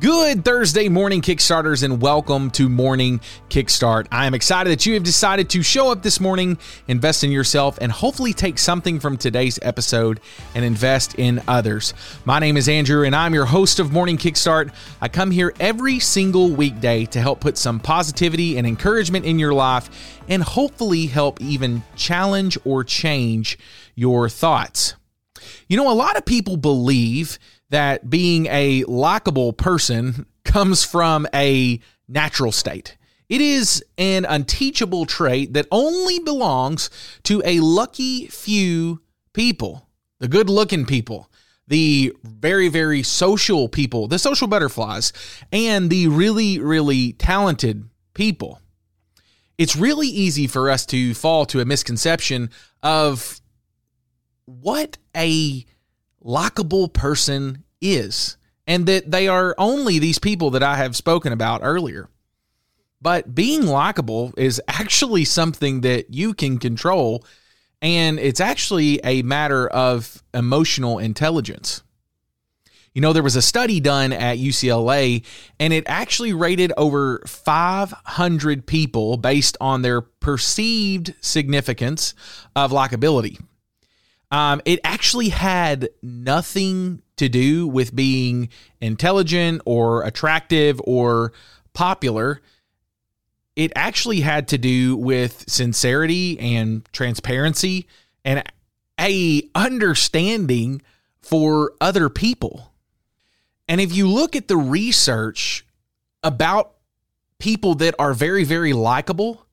Good Thursday morning, Kickstarters, and welcome to Morning Kickstart. I am excited that you have decided to show up this morning, invest in yourself, and hopefully take something from today's episode and invest in others. My name is Andrew, and I'm your host of Morning Kickstart. I come here every single weekday to help put some positivity and encouragement in your life and hopefully help even challenge or change your thoughts. You know, a lot of people believe that being a likable person comes from a natural state. It is an unteachable trait that only belongs to a lucky few people, the good looking people, the very, very social people, the social butterflies, and the really, really talented people. It's really easy for us to fall to a misconception of what a likable person is, and that they are only these people that I have spoken about earlier. But being likable is actually something that you can control, and it's actually a matter of emotional intelligence. You know, there was a study done at UCLA, and it actually rated over 500 people based on their perceived significance of likability. Um, it actually had nothing to do with being intelligent or attractive or popular. It actually had to do with sincerity and transparency and a understanding for other people. And if you look at the research about people that are very very likable,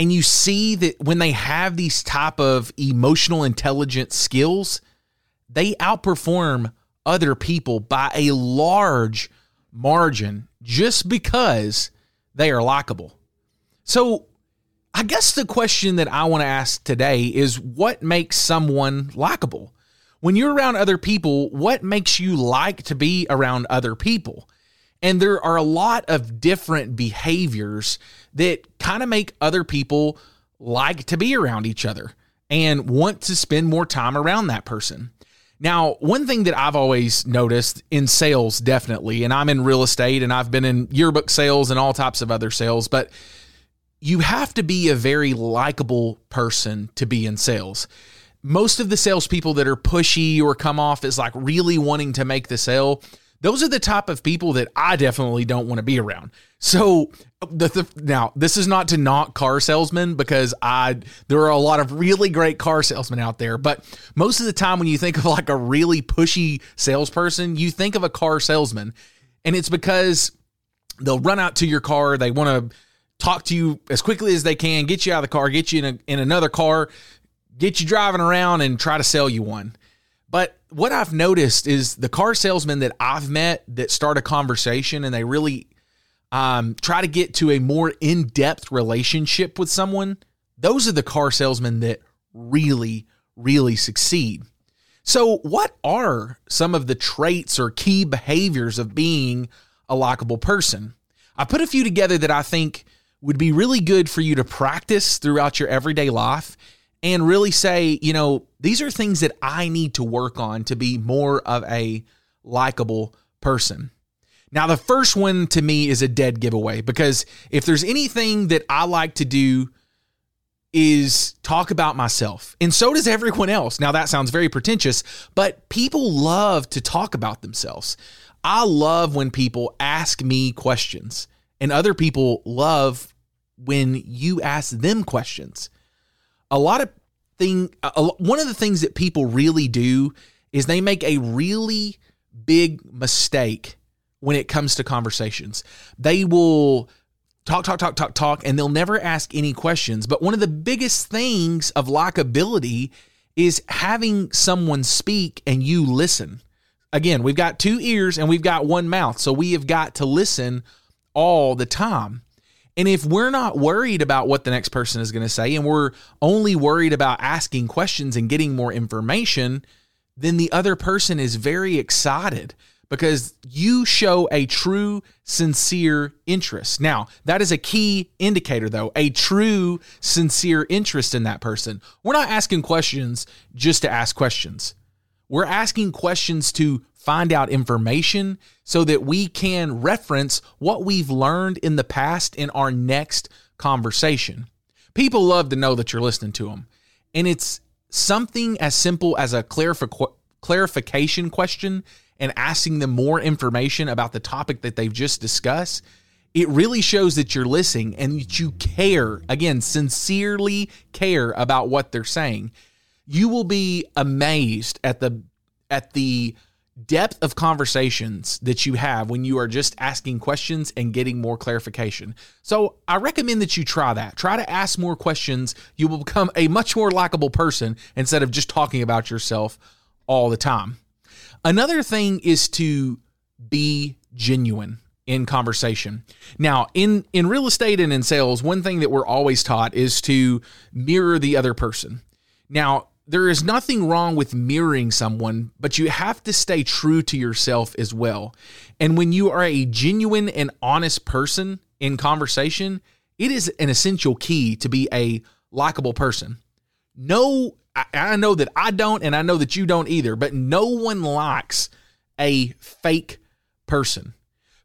and you see that when they have these type of emotional intelligence skills they outperform other people by a large margin just because they are likable. So i guess the question that i want to ask today is what makes someone likable? When you're around other people what makes you like to be around other people and there are a lot of different behaviors that kind of make other people like to be around each other and want to spend more time around that person. Now, one thing that I've always noticed in sales, definitely, and I'm in real estate and I've been in yearbook sales and all types of other sales, but you have to be a very likable person to be in sales. Most of the salespeople that are pushy or come off as like really wanting to make the sale, those are the type of people that I definitely don't want to be around. So the, the, now this is not to knock car salesmen because I there are a lot of really great car salesmen out there, but most of the time when you think of like a really pushy salesperson, you think of a car salesman, and it's because they'll run out to your car, they want to talk to you as quickly as they can, get you out of the car, get you in a, in another car, get you driving around, and try to sell you one. But what I've noticed is the car salesmen that I've met that start a conversation and they really um, try to get to a more in depth relationship with someone, those are the car salesmen that really, really succeed. So, what are some of the traits or key behaviors of being a likable person? I put a few together that I think would be really good for you to practice throughout your everyday life and really say, you know, these are things that I need to work on to be more of a likable person. Now, the first one to me is a dead giveaway because if there's anything that I like to do is talk about myself. And so does everyone else. Now, that sounds very pretentious, but people love to talk about themselves. I love when people ask me questions, and other people love when you ask them questions. A lot of thing one of the things that people really do is they make a really big mistake when it comes to conversations. They will talk, talk, talk, talk, talk, and they'll never ask any questions. But one of the biggest things of likability is having someone speak and you listen. Again, we've got two ears and we've got one mouth, so we have got to listen all the time. And if we're not worried about what the next person is going to say and we're only worried about asking questions and getting more information, then the other person is very excited because you show a true, sincere interest. Now, that is a key indicator, though, a true, sincere interest in that person. We're not asking questions just to ask questions. We're asking questions to find out information so that we can reference what we've learned in the past in our next conversation. People love to know that you're listening to them. And it's something as simple as a clarifi- clarification question and asking them more information about the topic that they've just discussed. It really shows that you're listening and that you care, again, sincerely care about what they're saying. You will be amazed at the at the depth of conversations that you have when you are just asking questions and getting more clarification. So I recommend that you try that. Try to ask more questions. You will become a much more likable person instead of just talking about yourself all the time. Another thing is to be genuine in conversation. Now, in in real estate and in sales, one thing that we're always taught is to mirror the other person. Now, there is nothing wrong with mirroring someone, but you have to stay true to yourself as well. And when you are a genuine and honest person in conversation, it is an essential key to be a likable person. No, I, I know that I don't, and I know that you don't either, but no one likes a fake person.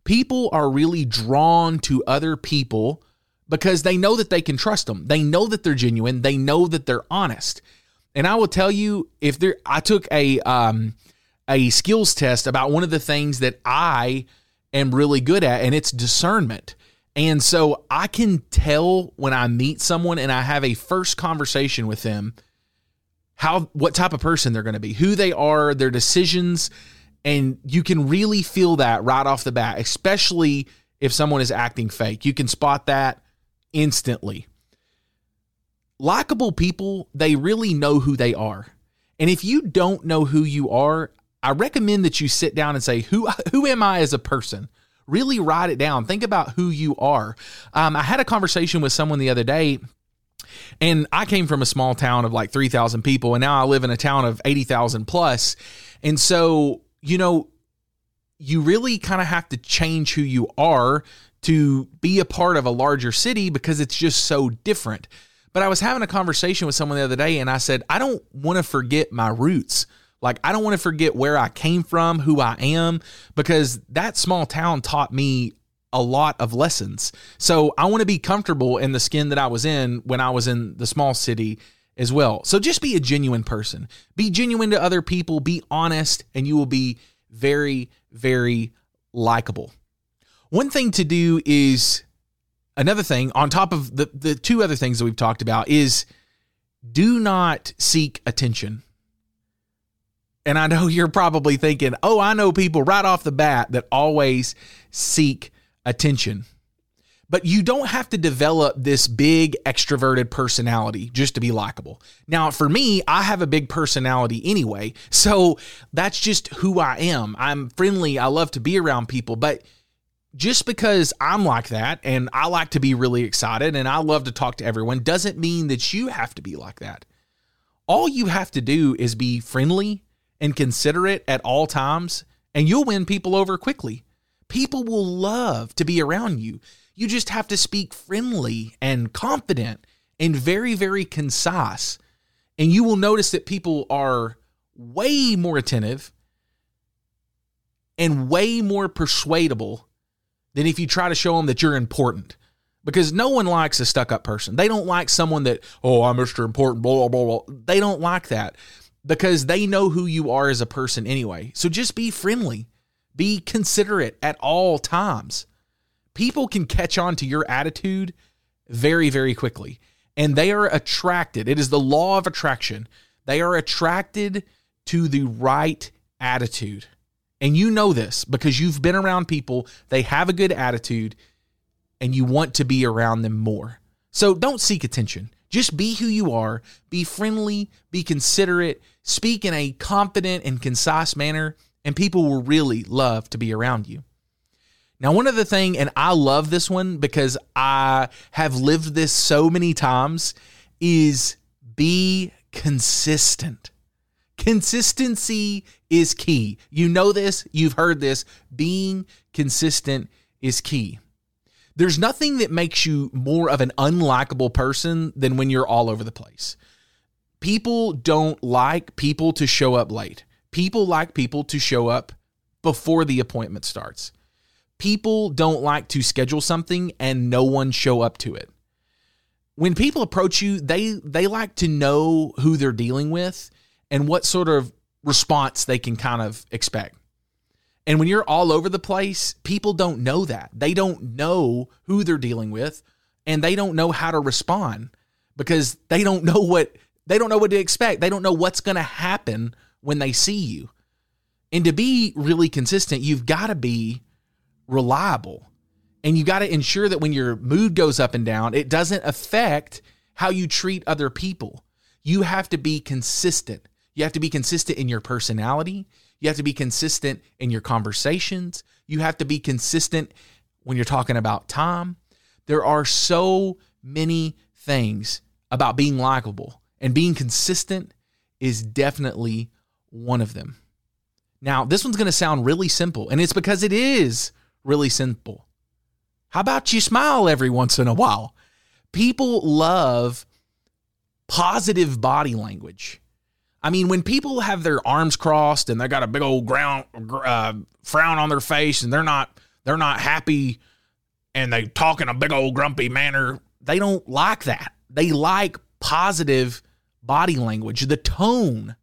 People are really drawn to other people because they know that they can trust them. They know that they're genuine. They know that they're honest. And I will tell you, if there, I took a um, a skills test about one of the things that I am really good at, and it's discernment. And so I can tell when I meet someone and I have a first conversation with them how what type of person they're going to be, who they are, their decisions, and you can really feel that right off the bat, especially if someone is acting fake. You can spot that instantly likable people, they really know who they are. And if you don't know who you are, I recommend that you sit down and say, "Who who am I as a person?" Really write it down. Think about who you are. Um, I had a conversation with someone the other day, and I came from a small town of like three thousand people, and now I live in a town of eighty thousand plus. And so, you know, you really kind of have to change who you are to be a part of a larger city because it's just so different. But I was having a conversation with someone the other day and I said, I don't want to forget my roots. Like, I don't want to forget where I came from, who I am, because that small town taught me a lot of lessons. So I want to be comfortable in the skin that I was in when I was in the small city as well. So just be a genuine person. Be genuine to other people, be honest, and you will be very, very likable. One thing to do is another thing on top of the the two other things that we've talked about is do not seek attention. And I know you're probably thinking, "Oh, I know people right off the bat that always seek attention." But you don't have to develop this big extroverted personality just to be likable. Now, for me, I have a big personality anyway. So that's just who I am. I'm friendly. I love to be around people, but just because I'm like that and I like to be really excited and I love to talk to everyone doesn't mean that you have to be like that. All you have to do is be friendly and considerate at all times, and you'll win people over quickly. People will love to be around you. You just have to speak friendly and confident and very, very concise. And you will notice that people are way more attentive and way more persuadable than if you try to show them that you're important. Because no one likes a stuck up person. They don't like someone that, oh, I'm Mr. Important, blah, blah, blah. They don't like that because they know who you are as a person anyway. So just be friendly, be considerate at all times. People can catch on to your attitude very, very quickly, and they are attracted. It is the law of attraction. They are attracted to the right attitude. And you know this because you've been around people, they have a good attitude, and you want to be around them more. So don't seek attention. Just be who you are, be friendly, be considerate, speak in a confident and concise manner, and people will really love to be around you. Now, one other thing, and I love this one because I have lived this so many times, is be consistent. Consistency is key. You know this, you've heard this. Being consistent is key. There's nothing that makes you more of an unlikable person than when you're all over the place. People don't like people to show up late. People like people to show up before the appointment starts. People don't like to schedule something and no one show up to it. When people approach you, they they like to know who they're dealing with and what sort of response they can kind of expect. And when you're all over the place, people don't know that. They don't know who they're dealing with and they don't know how to respond because they don't know what they don't know what to expect. They don't know what's going to happen when they see you. And to be really consistent, you've got to be reliable. And you got to ensure that when your mood goes up and down, it doesn't affect how you treat other people. You have to be consistent. You have to be consistent in your personality. You have to be consistent in your conversations. You have to be consistent when you're talking about time. There are so many things about being likable, and being consistent is definitely one of them. Now, this one's going to sound really simple, and it's because it is really simple. How about you smile every once in a while? People love positive body language. I mean, when people have their arms crossed and they got a big old ground uh, frown on their face and they're not they're not happy and they talk in a big old grumpy manner, they don't like that. They like positive body language, the tone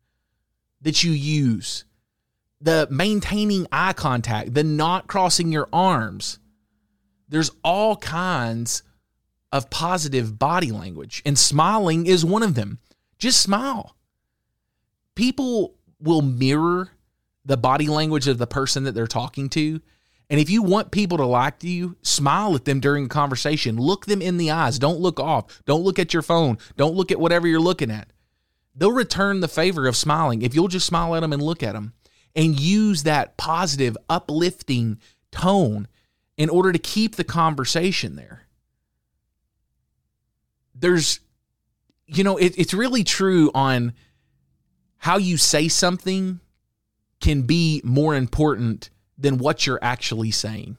that you use, the maintaining eye contact, the not crossing your arms. There's all kinds of positive body language, and smiling is one of them. Just smile people will mirror the body language of the person that they're talking to. And if you want people to like you, smile at them during a conversation. Look them in the eyes. Don't look off. Don't look at your phone. Don't look at whatever you're looking at. They'll return the favor of smiling if you'll just smile at them and look at them and use that positive, uplifting tone in order to keep the conversation there. There's, you know, it, it's really true on how you say something can be more important than what you're actually saying.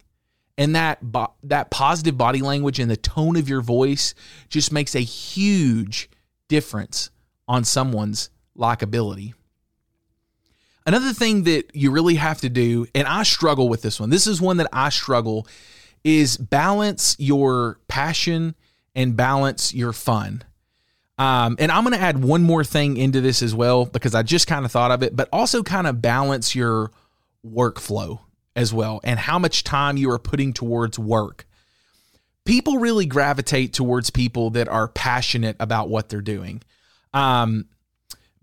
And that that positive body language and the tone of your voice just makes a huge difference on someone's likability. Another thing that you really have to do, and I struggle with this one. This is one that I struggle is balance your passion and balance your fun. Um, and I'm going to add one more thing into this as well because I just kind of thought of it, but also kind of balance your workflow as well and how much time you are putting towards work. People really gravitate towards people that are passionate about what they're doing. Um,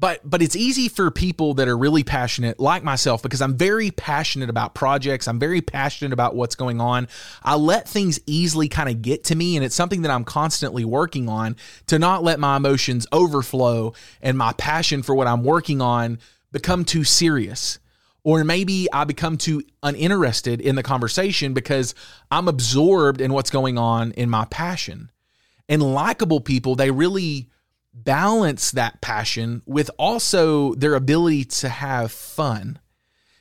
but but it's easy for people that are really passionate like myself because I'm very passionate about projects. I'm very passionate about what's going on. I let things easily kind of get to me and it's something that I'm constantly working on to not let my emotions overflow and my passion for what I'm working on become too serious. Or maybe I become too uninterested in the conversation because I'm absorbed in what's going on in my passion. And likable people, they really balance that passion with also their ability to have fun.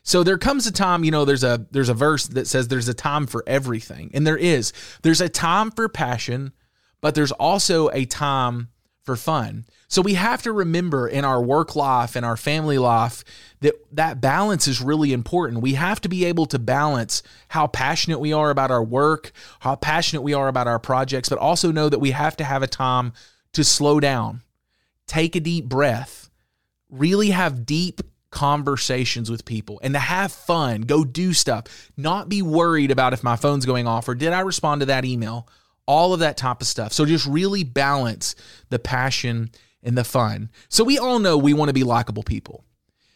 So there comes a time, you know, there's a there's a verse that says there's a time for everything. And there is. There's a time for passion, but there's also a time for fun. So we have to remember in our work life and our family life that that balance is really important. We have to be able to balance how passionate we are about our work, how passionate we are about our projects, but also know that we have to have a time to slow down, take a deep breath, really have deep conversations with people and to have fun, go do stuff, not be worried about if my phone's going off or did I respond to that email, all of that type of stuff. So just really balance the passion and the fun. So we all know we want to be likable people.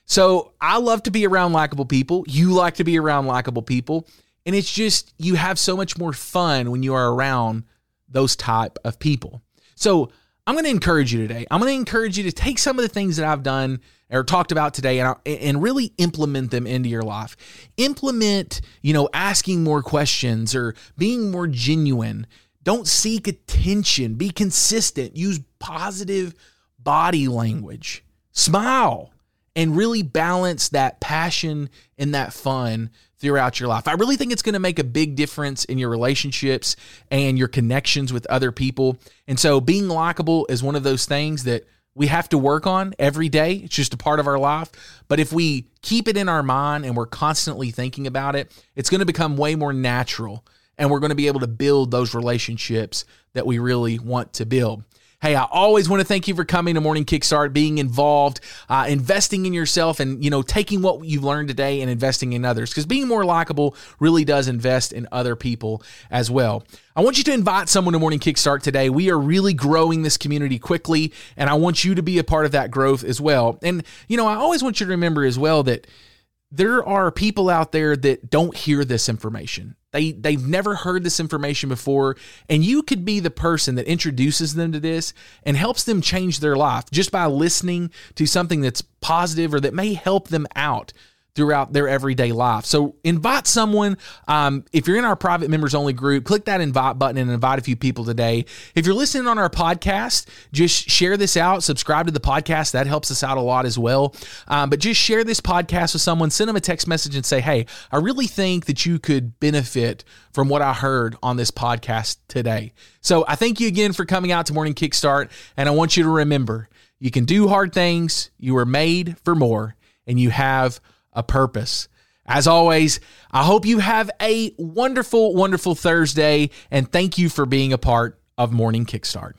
So I love to be around likable people. You like to be around likable people. And it's just you have so much more fun when you are around those type of people. So I'm going to encourage you today. I'm going to encourage you to take some of the things that I've done or talked about today and, uh, and really implement them into your life. Implement, you know, asking more questions or being more genuine. Don't seek attention. Be consistent. Use positive body language. Smile and really balance that passion and that fun throughout your life. I really think it's going to make a big difference in your relationships and your connections with other people. And so being likable is one of those things that we have to work on every day. It's just a part of our life. But if we keep it in our mind and we're constantly thinking about it, it's going to become way more natural and we're going to be able to build those relationships that we really want to build. Hey, I always want to thank you for coming to Morning Kickstart, being involved, uh, investing in yourself, and you know taking what you've learned today and investing in others. Because being more likable really does invest in other people as well. I want you to invite someone to Morning Kickstart today. We are really growing this community quickly, and I want you to be a part of that growth as well. And you know, I always want you to remember as well that there are people out there that don't hear this information. They they've never heard this information before and you could be the person that introduces them to this and helps them change their life just by listening to something that's positive or that may help them out throughout their everyday life. So invite someone. Um, if you're in our private members only group, click that invite button and invite a few people today. If you're listening on our podcast, just share this out, subscribe to the podcast. That helps us out a lot as well. Um, but just share this podcast with someone, send them a text message and say, hey, I really think that you could benefit from what I heard on this podcast today. So I thank you again for coming out to Morning Kickstart. And I want you to remember you can do hard things, you were made for more, and you have a purpose. As always, I hope you have a wonderful, wonderful Thursday, and thank you for being a part of Morning Kickstart.